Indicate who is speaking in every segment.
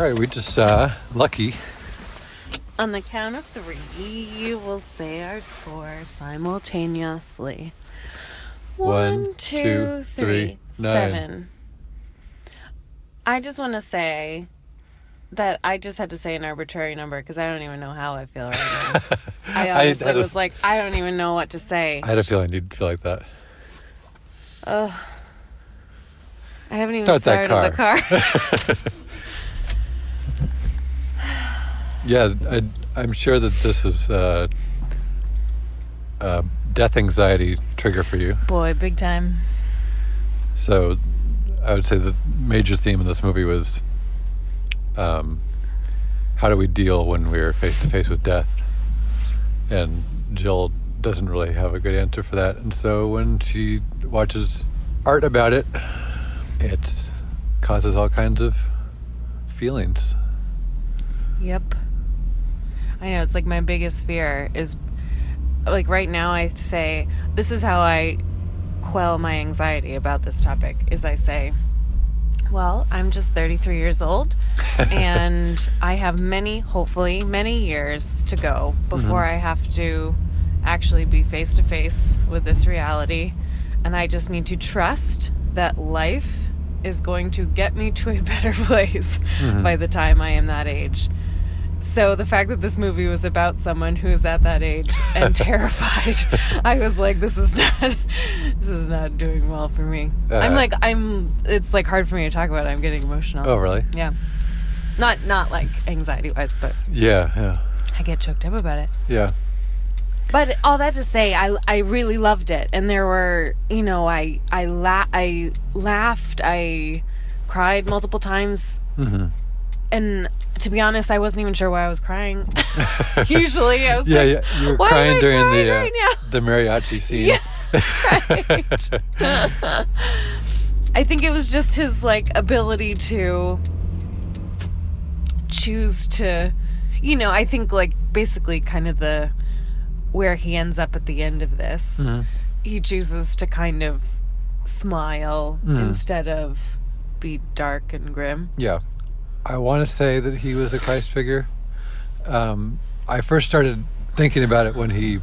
Speaker 1: All right, we just saw Lucky.
Speaker 2: On the count of three, you will say our score simultaneously.
Speaker 1: One,
Speaker 2: One,
Speaker 1: two,
Speaker 2: two,
Speaker 1: three,
Speaker 2: seven. I just want to say that I just had to say an arbitrary number because I don't even know how I feel right now. I
Speaker 1: I
Speaker 2: honestly
Speaker 1: had a-
Speaker 2: was like, I don't even know what to say.
Speaker 1: I had a feeling you'd feel like that.
Speaker 2: Ugh. I haven't even
Speaker 1: Start
Speaker 2: started the car.
Speaker 1: Yeah, I, I'm sure that this is uh, a death anxiety trigger for you.
Speaker 2: Boy, big time.
Speaker 1: So I would say the major theme in this movie was um, how do we deal when we're face to face with death? And Jill doesn't really have a good answer for that. And so when she watches art about it, it causes all kinds of feelings.
Speaker 2: Yep. I know it's like my biggest fear is like right now I say this is how I quell my anxiety about this topic is I say well, I'm just 33 years old and I have many hopefully many years to go before mm-hmm. I have to actually be face to face with this reality and I just need to trust that life is going to get me to a better place mm-hmm. by the time I am that age. So the fact that this movie was about someone who's at that age and terrified, I was like, this is not, this is not doing well for me. I'm
Speaker 1: Uh,
Speaker 2: like, I'm. It's like hard for me to talk about. It. I'm getting emotional.
Speaker 1: Oh, really?
Speaker 2: Yeah. Not not like anxiety wise, but
Speaker 1: Yeah, yeah,
Speaker 2: I get choked up about it.
Speaker 1: yeah.
Speaker 2: But all that to say, I, I really loved it, and there were you know I I la- I laughed, I cried multiple times,
Speaker 1: hmm
Speaker 2: and to be honest, I wasn't even sure why I was crying. Usually, I was
Speaker 1: Yeah,
Speaker 2: like,
Speaker 1: yeah. You were
Speaker 2: why am
Speaker 1: crying
Speaker 2: I
Speaker 1: during
Speaker 2: crying
Speaker 1: the uh,
Speaker 2: right
Speaker 1: the mariachi scene.
Speaker 2: right. I think it was just his like ability to choose to, you know, I think like basically kind of the where he ends up at the end of this.
Speaker 1: Mhm.
Speaker 2: He chooses to kind of smile
Speaker 1: Mhm.
Speaker 2: instead of be dark and grim.
Speaker 1: Yeah. I want to say that he was a Christ figure. Um, I first started thinking about it when he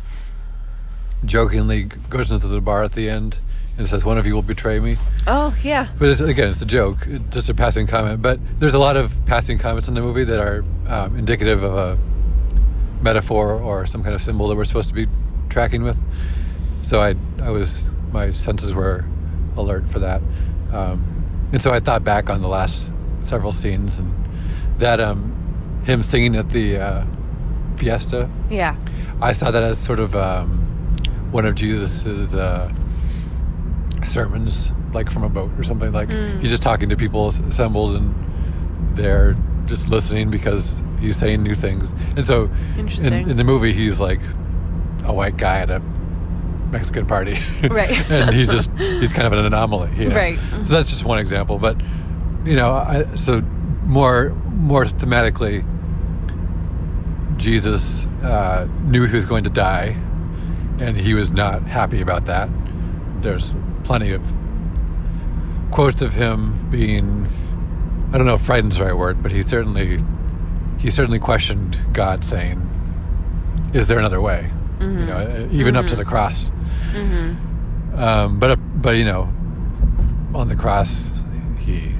Speaker 1: jokingly goes into the bar at the end and says, One of you will betray me.
Speaker 2: Oh yeah,
Speaker 1: But it's, again, it's a joke, it's just a passing comment. But there's a lot of passing comments in the movie that are um, indicative of a metaphor or some kind of symbol that we're supposed to be tracking with. So I, I was, my senses were alert for that. Um, and so I thought back on the last several scenes and that um, him singing at the uh, fiesta.
Speaker 2: yeah,
Speaker 1: I saw that as sort of um, one of Jesus's uh, sermons, like from a boat or something. Like
Speaker 2: Mm.
Speaker 1: he's just talking to people assembled, and they're just listening because he's saying new things. And so, in, in the movie, he's like a white guy at a Mexican party,
Speaker 2: Right.
Speaker 1: and he's just he's kind of an anomaly, you know?
Speaker 2: Right.
Speaker 1: So that's just one example, but you know, I, so more more thematically. Jesus uh, knew he was going to die, and he was not happy about that. There's plenty of quotes of him being, I don't know if frightened's the right word, but he certainly, he certainly questioned God, saying, "Is there another way?" You know, even up to the cross.
Speaker 2: mm-hmm.
Speaker 1: Um, but but you know, on the cross, he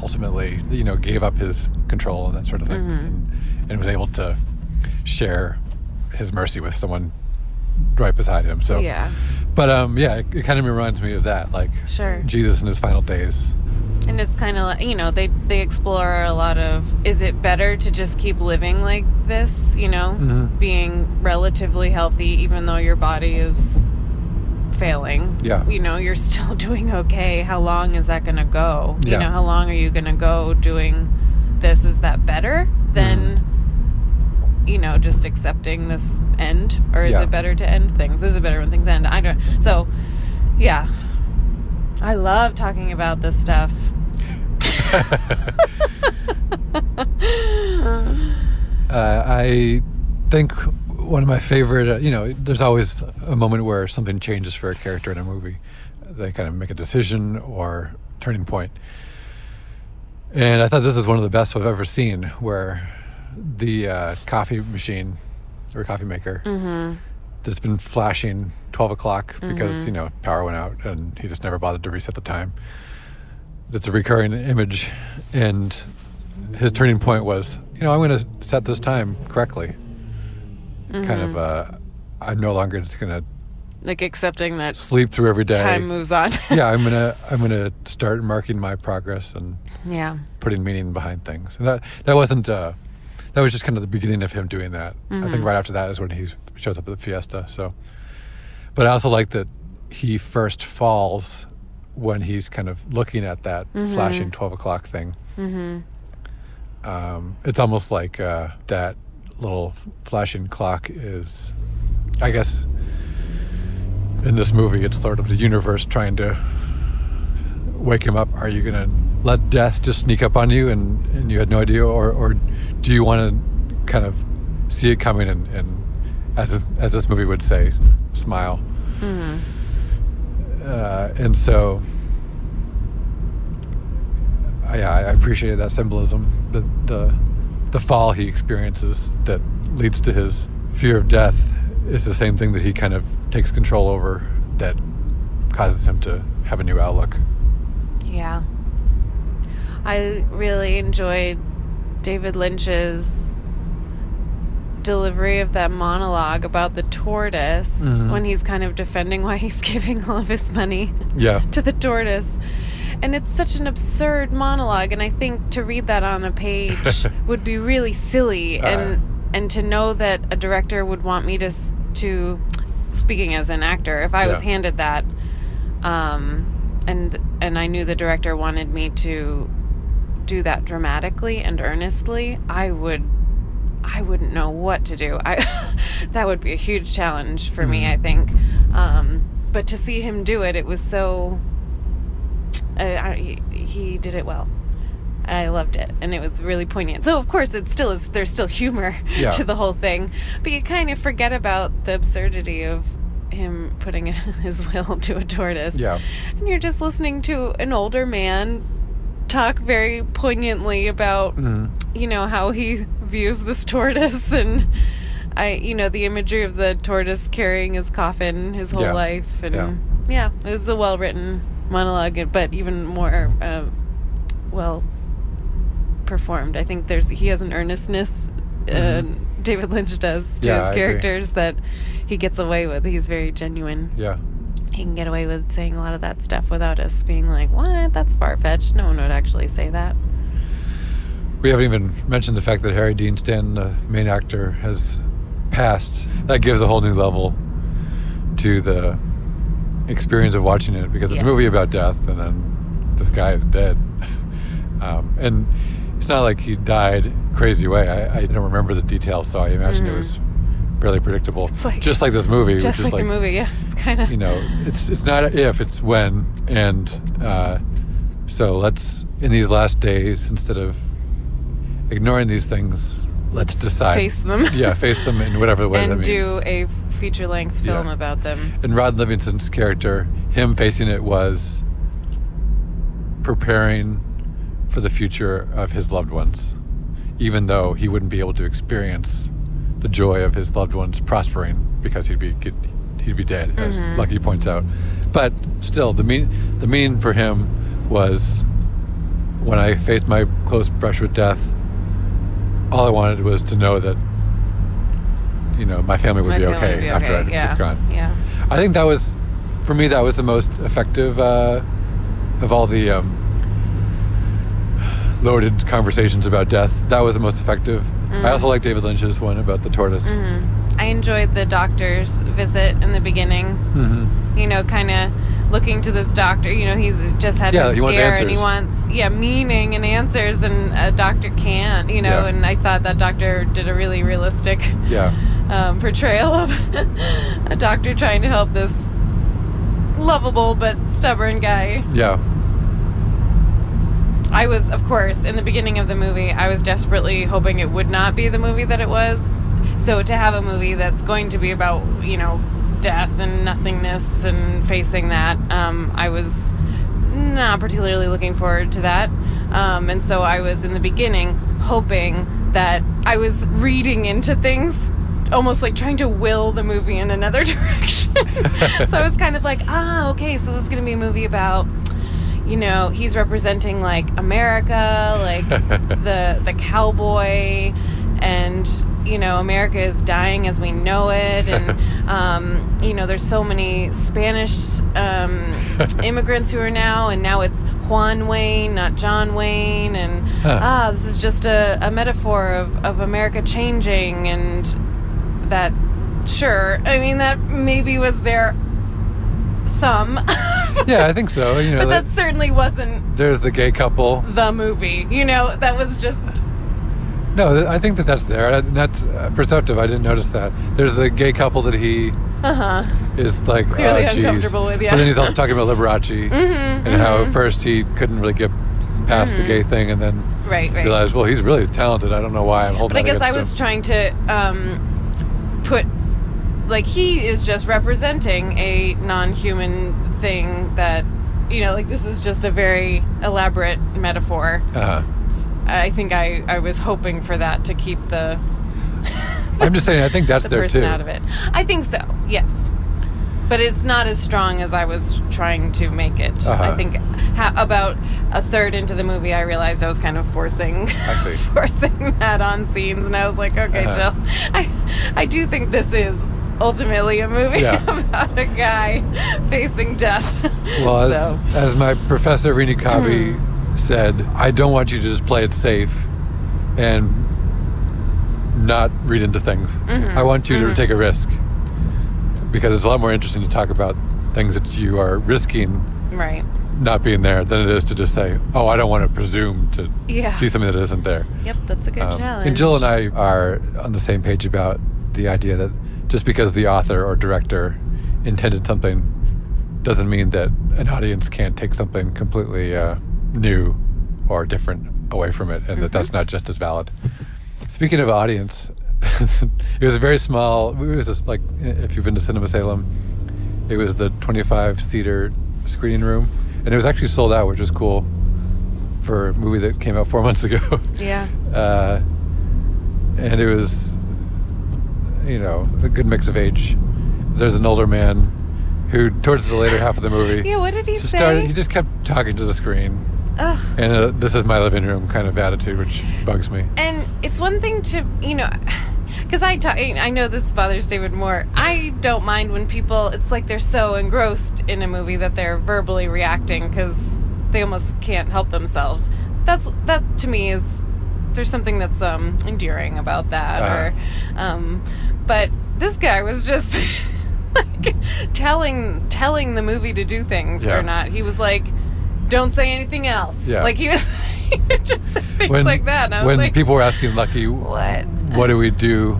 Speaker 1: ultimately you know gave up his control and that sort of thing, and, and was able to share his mercy with someone right beside him. So
Speaker 2: yeah,
Speaker 1: but um, yeah, it, it kind of reminds me of that, like
Speaker 2: sure.
Speaker 1: Jesus in his final days.
Speaker 2: And it's kind of like, you know, they they explore a lot of is it better to just keep living like this, you know,
Speaker 1: Mhm.
Speaker 2: being relatively healthy even though your body is failing.
Speaker 1: Yeah.
Speaker 2: You know, you're still doing okay. How long is that going to go?
Speaker 1: Yeah.
Speaker 2: You know, how long are you going to go doing this is that better than you know just accepting this end or is
Speaker 1: Yeah.
Speaker 2: it better to end things is it better when things end i don't so yeah i love talking about this stuff
Speaker 1: Uh, I think one of my favorite, uh, you know, there's always a moment where something changes for a character in a movie. They kind of make a decision or turning point. And I thought this was one of the best I've ever seen, where the uh, coffee machine or coffee maker
Speaker 2: mm-hmm.
Speaker 1: that's been flashing 12 o'clock because, you know, power went out and he just never bothered to reset the time. That's a recurring image. And his turning point was, you know, I'm going to set this time correctly. Kind of, uh, I'm no longer just going to
Speaker 2: like accepting that
Speaker 1: sleep through every day.
Speaker 2: time moves on
Speaker 1: yeah, I'm gonna I'm gonna start marking my progress and
Speaker 2: yeah
Speaker 1: putting meaning behind things. And that that wasn't uh, that was just kind of the beginning of him doing that. I think right after that is when he shows up at the fiesta. So, but I also like that he first falls when he's kind of looking at that flashing twelve o'clock thing.
Speaker 2: mm-hmm.
Speaker 1: Um, it's almost like uh, that little flashing clock is, I guess, in this movie, it's sort of the universe trying to wake him up. Are you going to let death just sneak up on you and, and you had no idea? Or, or do you want to kind of see it coming and, and as, as this movie would say, smile?
Speaker 2: Mm-hmm.
Speaker 1: Uh, and so, I, I appreciated that symbolism. The, the the fall he experiences that leads to his fear of death is the same thing that he kind of takes control over that causes him to have a new outlook.
Speaker 2: Yeah. I really enjoyed David Lynch's delivery of that monologue about the tortoise
Speaker 1: Mhm.
Speaker 2: when he's kind of defending why he's giving all of his money
Speaker 1: Yeah.
Speaker 2: to the tortoise. And it's such an absurd monologue and I think to read that on a page would be really silly
Speaker 1: Uh.
Speaker 2: and and to know that a director would want me to to speaking as an actor if I was handed that um and and I knew the director wanted me to do that dramatically and earnestly, I would I wouldn't know what to do. I that would be a huge challenge for me,
Speaker 1: Mhm.
Speaker 2: I think. Um, but to see him do it, it was so. Uh, he, he did it well. I loved it, and it was really poignant. So, of course, it still is. There's still humor
Speaker 1: Yeah.
Speaker 2: to the whole thing, but you kind of forget about the absurdity of him putting in his will to a tortoise.
Speaker 1: Yeah.
Speaker 2: and you're just listening to an older man talk very poignantly about
Speaker 1: Mhm.
Speaker 2: you know how he views this tortoise and I you know the imagery of the tortoise carrying his coffin his whole
Speaker 1: Yeah.
Speaker 2: life and
Speaker 1: Yeah.
Speaker 2: yeah. it was a well written monologue but even more uh, well performed. I think there's he has an earnestness uh,
Speaker 1: Mhm.
Speaker 2: David Lynch does to
Speaker 1: Yeah,
Speaker 2: his characters that he gets away with. He's very genuine.
Speaker 1: Yeah.
Speaker 2: he can get away with saying a lot of that stuff without us being like what? That's far-fetched. No one would actually say that.
Speaker 1: We haven't even mentioned the fact that Harry Dean Stanton, the main actor, has passed. That gives a whole new level to the experience of watching it because it's a movie about death, and then this guy is dead. um, and it's not like he died crazy way. I, I don't remember the details, so I imagine it
Speaker 2: Mhm.
Speaker 1: was fairly predictable.
Speaker 2: It's like-
Speaker 1: just like this movie,
Speaker 2: just like,
Speaker 1: like
Speaker 2: the movie yeah it's kind of
Speaker 1: you know, it's it's not if, it's when, and uh, so let's in these last days instead of ignoring these things, let's decide
Speaker 2: face them.
Speaker 1: yeah, face them in whatever way that
Speaker 2: and
Speaker 1: means.
Speaker 2: do a feature length film
Speaker 1: Yeah.
Speaker 2: about them.
Speaker 1: and Ron Livingston's character, him facing it was preparing for the future of his loved ones, even though he wouldn't be able to experience the joy of his loved ones prospering because he'd be he'd be dead, as
Speaker 2: Mhm.
Speaker 1: Lucky points out. But still, the mean the meaning for him was when I faced my close brush with death. All I wanted was to know that you know my family would
Speaker 2: My
Speaker 1: be
Speaker 2: family
Speaker 1: okay
Speaker 2: would be
Speaker 1: after
Speaker 2: okay,
Speaker 1: I, it's
Speaker 2: yeah,
Speaker 1: gone.
Speaker 2: Yeah.
Speaker 1: I think that was, for me, that was the most effective uh, of all the um, loaded conversations about death. That was the most effective.
Speaker 2: Mm.
Speaker 1: I also like David Lynch's one about the tortoise.
Speaker 2: hmm I enjoyed the doctor's visit in the beginning.
Speaker 1: Mm-hmm.
Speaker 2: You know, kind of looking to this doctor. You know, he's just had
Speaker 1: Yeah,
Speaker 2: a scare and he wants yeah meaning and answers, and a doctor can't. You know,
Speaker 1: Yeah.
Speaker 2: and I thought that doctor did a really realistic
Speaker 1: Yeah.
Speaker 2: Um, portrayal of a doctor trying to help this lovable but stubborn guy.
Speaker 1: Yeah.
Speaker 2: I was, of course, in the beginning of the movie, I was desperately hoping it would not be the movie that it was. So to have a movie that's going to be about, you know, death and nothingness and facing that, um, I was not particularly looking forward to that. Um, and so I was in the beginning hoping that I was reading into things. Almost like trying to will the movie in another direction. so I was kind of like, ah, okay, so this is going to be a movie about you know he's representing like america like the the cowboy and you know america is dying as we know it and um, you know there's so many spanish um, immigrants who are now and now it's juan wayne not john wayne and
Speaker 1: Huh.
Speaker 2: ah this is just a, a metaphor of, of america changing and that sure i mean that maybe was there some
Speaker 1: Yeah, I think so. You know,
Speaker 2: but
Speaker 1: that-
Speaker 2: that certainly wasn't
Speaker 1: there's the gay couple.
Speaker 2: the movie. You know, that was just
Speaker 1: No, I think that that's there. That's uh, perceptive. I didn't notice that. There's the gay couple that he
Speaker 2: uh huh.
Speaker 1: is like
Speaker 2: Clearly
Speaker 1: oh, geez.
Speaker 2: uncomfortable with, yeah.
Speaker 1: But then he's also talking about Liberace
Speaker 2: Mhm,
Speaker 1: and how
Speaker 2: mhm.
Speaker 1: at first he couldn't really get past the gay thing, and then
Speaker 2: Right, right.
Speaker 1: realized, well, he's really talented. I don't know why I'm holding.
Speaker 2: But I guess I was
Speaker 1: him.
Speaker 2: trying to um, like he is just representing a non-human thing that you know, like this is just a very elaborate metaphor.
Speaker 1: Uh-huh.
Speaker 2: I think I I was hoping for that to keep the
Speaker 1: I'm just saying. I think that's
Speaker 2: the
Speaker 1: there
Speaker 2: person
Speaker 1: too.
Speaker 2: out of it. I think so. Yes. But it's not as strong as I was trying to make it.
Speaker 1: Uh-huh.
Speaker 2: I think ha- about a third into the movie, I realized I was kind of forcing, forcing that on scenes, and I was like, okay,
Speaker 1: Uh-huh.
Speaker 2: Jill, I, I do think this is ultimately a movie
Speaker 1: Yeah.
Speaker 2: about a guy facing death.
Speaker 1: Well, as,
Speaker 2: so,
Speaker 1: as my professor Rini Kabi said, I don't want you to just play it safe and not read into things.
Speaker 2: Mhm,
Speaker 1: I want you
Speaker 2: mhm.
Speaker 1: to take a risk because it's a lot more interesting to talk about things that you are risking
Speaker 2: right.
Speaker 1: not being there than it is to just say, "Oh, I don't want to presume to
Speaker 2: Yeah.
Speaker 1: see something that isn't there."
Speaker 2: Yep, that's a good
Speaker 1: Um,
Speaker 2: challenge.
Speaker 1: and Jill and I are on the same page about the idea that just because the author or director intended something doesn't mean that an audience can't take something completely uh, new or different away from it, and that that's not just as valid. Speaking of audience, it was a very small. It was just like if you've been to Cinema Salem, it was the 25 seater screening room, and it was actually sold out, which was cool for a movie that came out four months ago.
Speaker 2: Yeah.
Speaker 1: uh, and it was, you know, a good mix of age. There's an older man who, towards the later half of the movie,
Speaker 2: Yeah, what did he
Speaker 1: just
Speaker 2: say?
Speaker 1: started. He just kept talking to the screen,
Speaker 2: Ugh.
Speaker 1: and uh, this is my living room kind of attitude, which bugs me.
Speaker 2: And it's one thing to, you know, because I talk, I know this bothers David more. I don't mind when people, it's like they're so engrossed in a movie that they're verbally reacting because they almost can't help themselves. That's, that to me is, there's something that's um, endearing about that.
Speaker 1: Uh-huh.
Speaker 2: Or, um, but this guy was just like telling, telling the movie to do things
Speaker 1: Yeah.
Speaker 2: or not. He was like, don't say anything else.
Speaker 1: Yeah.
Speaker 2: Like he was, just things like that. And I was
Speaker 1: when
Speaker 2: like,
Speaker 1: people were asking Lucky,
Speaker 2: what?
Speaker 1: what do we do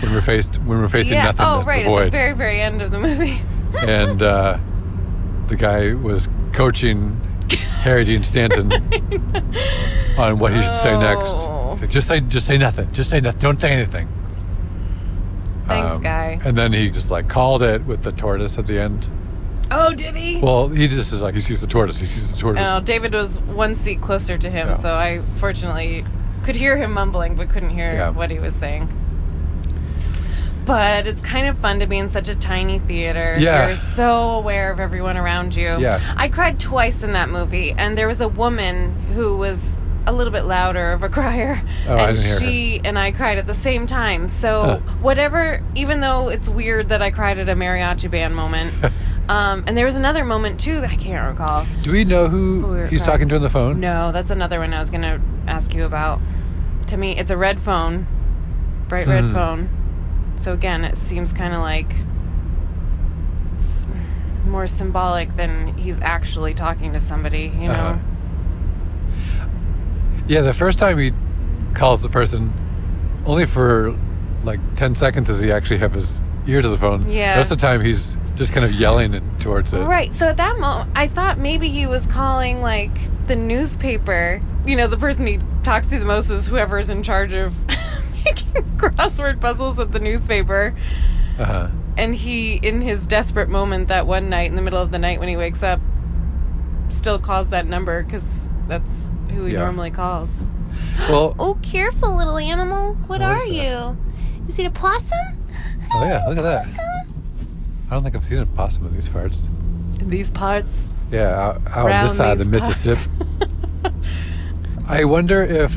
Speaker 1: when we're faced when we're facing
Speaker 2: yeah.
Speaker 1: nothingness,
Speaker 2: Oh, right.
Speaker 1: the
Speaker 2: At the very, very end of the movie.
Speaker 1: and uh, the guy was coaching Harry Dean Stanton on what he should say oh. next.
Speaker 2: Oh.
Speaker 1: He's like, just say, just say nothing. Just say nothing. Don't say anything.
Speaker 2: Thanks, um, guy.
Speaker 1: And then he just like called it with the tortoise at the end.
Speaker 2: Oh, did he?
Speaker 1: Well, he just is like he sees the tortoise. He sees the tortoise.
Speaker 2: Oh, David was one seat closer to him,
Speaker 1: Yeah.
Speaker 2: so I fortunately could hear him mumbling, but couldn't hear
Speaker 1: Yeah.
Speaker 2: what he was saying. But it's kind of fun to be in such a tiny theater.
Speaker 1: Yeah.
Speaker 2: You're so aware of everyone around you.
Speaker 1: Yeah.
Speaker 2: I cried twice in that movie, and there was a woman who was a little bit louder of a crier.
Speaker 1: Oh, I
Speaker 2: and
Speaker 1: didn't hear her.
Speaker 2: she and I cried at the same time. So
Speaker 1: Huh.
Speaker 2: whatever, even though it's weird that I cried at a mariachi band moment. um, and there was another moment too that I can't recall.
Speaker 1: Do we know who
Speaker 2: Who we're
Speaker 1: he's
Speaker 2: crying.
Speaker 1: talking to on the phone?
Speaker 2: No, that's another one I was gonna ask you about. To me, it's a red phone, bright red
Speaker 1: Hmm.
Speaker 2: phone. So again, it seems kind of like it's more symbolic than he's actually talking to somebody, you know?
Speaker 1: Uh-huh. Yeah, the first time he calls the person, only for like 10 seconds does he actually have his ear to the phone.
Speaker 2: Yeah.
Speaker 1: The rest of the time he's just kind of yelling it towards it.
Speaker 2: Right. So at that moment, I thought maybe he was calling like the newspaper. You know, the person he talks to the most is whoever's in charge of making crossword puzzles at the newspaper.
Speaker 1: Uh huh.
Speaker 2: And he, in his desperate moment that one night in the middle of the night when he wakes up, still calls that number because that's who he
Speaker 1: Yeah.
Speaker 2: normally calls.
Speaker 1: Well,
Speaker 2: Oh, careful, little animal. What,
Speaker 1: What
Speaker 2: are
Speaker 1: is
Speaker 2: you? Is it a possum?
Speaker 1: oh yeah, look at that.
Speaker 2: Possum?
Speaker 1: I don't think I've seen a possum in these parts.
Speaker 2: In these parts.
Speaker 1: Yeah, out, out on this side of the. Mississippi. I wonder if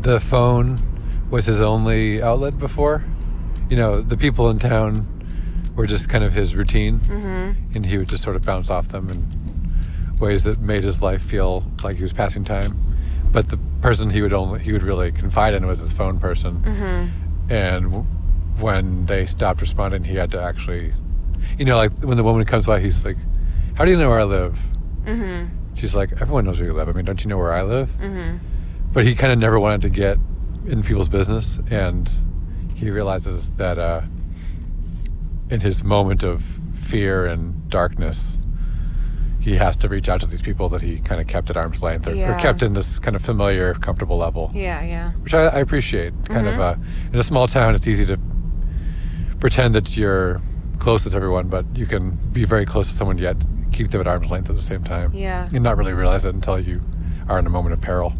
Speaker 1: the phone was his only outlet before. You know, the people in town were just kind of his routine,
Speaker 2: mm-hmm.
Speaker 1: and he would just sort of bounce off them in ways that made his life feel like he was passing time. But the person he would only he would really confide in was his phone person,
Speaker 2: Mm-hmm.
Speaker 1: and w- when they stopped responding, he had to actually, you know, like when the woman comes by, he's like, "How do you know where I live?"
Speaker 2: Mm-hmm.
Speaker 1: She's like, everyone knows where you live. I mean, don't you know where I live?
Speaker 2: Mm-hmm.
Speaker 1: But he kind of never wanted to get in people's business, and he realizes that uh, in his moment of fear and darkness, he has to reach out to these people that he kind of kept at arm's length, or, or kept in this kind of familiar, comfortable level,
Speaker 2: Yeah, yeah.
Speaker 1: which I, I appreciate. Kind of
Speaker 2: Mhm.
Speaker 1: uh, in a small town, it's easy to pretend that you're close with everyone, but you can be very close to someone yet keep them at arm's length at the same time
Speaker 2: Yeah.
Speaker 1: and not really realize it until you are in a moment of peril.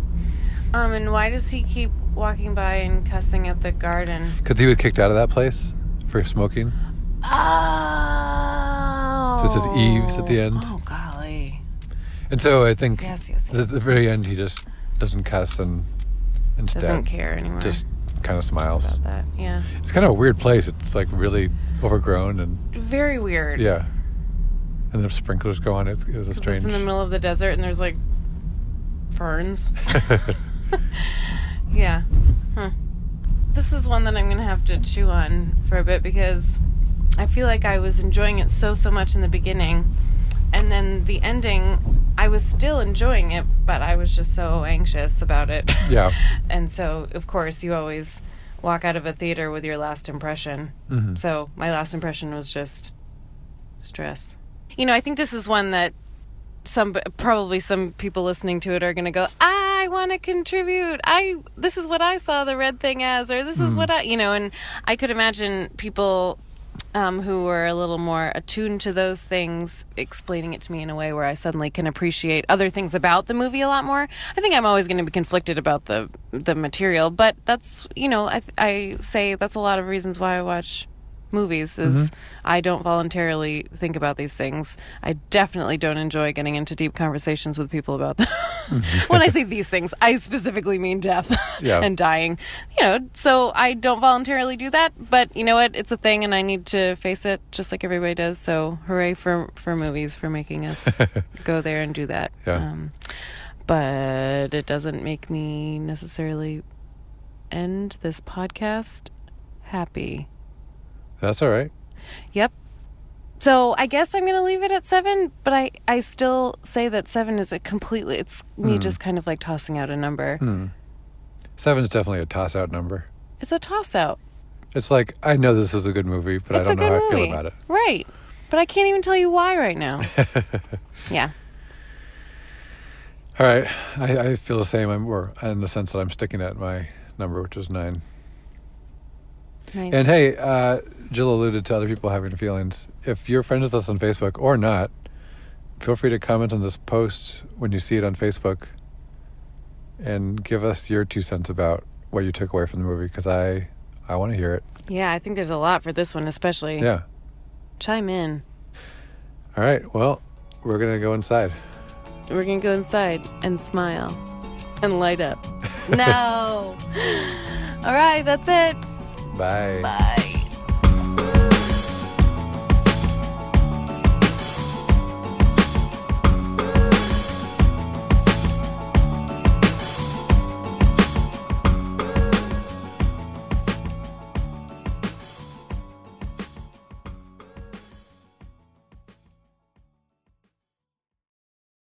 Speaker 2: Um, and why does he keep walking by and cussing at the garden?
Speaker 1: Because he was kicked out of that place for smoking.
Speaker 2: Oh.
Speaker 1: So it says Eves at the end.
Speaker 2: Oh.
Speaker 1: And so I think
Speaker 2: Yes, yes,
Speaker 1: at the very end he just doesn't cuss and instead
Speaker 2: Doesn't care anymore.
Speaker 1: just kind of smiles.
Speaker 2: about that. Yeah.
Speaker 1: It's kind of a weird place. It's like really overgrown and
Speaker 2: Very weird.
Speaker 1: yeah. And the sprinklers go on. It's, it was a strange.
Speaker 2: It's in the middle of the desert and there's like ferns. yeah. Huh. This is one that I'm going to have to chew on for a bit because I feel like I was enjoying it so, so much in the beginning. And then the ending, I was still enjoying it, but I was just so anxious about it.
Speaker 1: Yeah.
Speaker 2: and so, of course, you always walk out of a theater with your last impression.
Speaker 1: Mhm.
Speaker 2: So, my last impression was just stress. You know, I think this is one that some probably some people listening to it are going to go, "I want to contribute. I this is what I saw the red thing as or this is what I, you know, and I could imagine people um, who were a little more attuned to those things explaining it to me in a way where I suddenly can appreciate other things about the movie a lot more. I think I'm always going to be conflicted about the the material, but that's you know I I say that's a lot of reasons why I watch movies is I don't voluntarily think about these things. I definitely don't enjoy getting into deep conversations with people about them. when I say these things, I specifically mean death
Speaker 1: Yeah.
Speaker 2: and dying. You know, so I don't voluntarily do that, but you know what? It's a thing and I need to face it just like everybody does. So hooray for for movies for making us go there and do that.
Speaker 1: Yeah.
Speaker 2: Um, but it doesn't make me necessarily end this podcast happy.
Speaker 1: That's all right.
Speaker 2: Yep. So I guess I'm going to leave it at seven, but I, I still say that seven is a completely, it's me
Speaker 1: Hmm.
Speaker 2: just kind of like tossing out a number.
Speaker 1: Hmm. Seven is definitely a toss out number.
Speaker 2: It's a toss out.
Speaker 1: It's like, I know this is a good movie, but
Speaker 2: it's
Speaker 1: I don't know how
Speaker 2: movie.
Speaker 1: I feel about it.
Speaker 2: Right. But I can't even tell you why right now. yeah.
Speaker 1: All right, I, I feel the same. I'm, or in the sense that I'm sticking at my number, which is nine.
Speaker 2: Nice.
Speaker 1: And hey, uh, Jill alluded to other people having feelings. If you're friends with us on Facebook or not, feel free to comment on this post when you see it on Facebook, and give us your two cents about what you took away from the movie because I I want to hear it.
Speaker 2: yeah, I think there's a lot for this one, especially.
Speaker 1: Yeah.
Speaker 2: Chime in.
Speaker 1: All right. Well, we're gonna go inside.
Speaker 2: We're going to go inside and smile and light up. no. All right, that's it.
Speaker 1: Bye.
Speaker 2: Bye.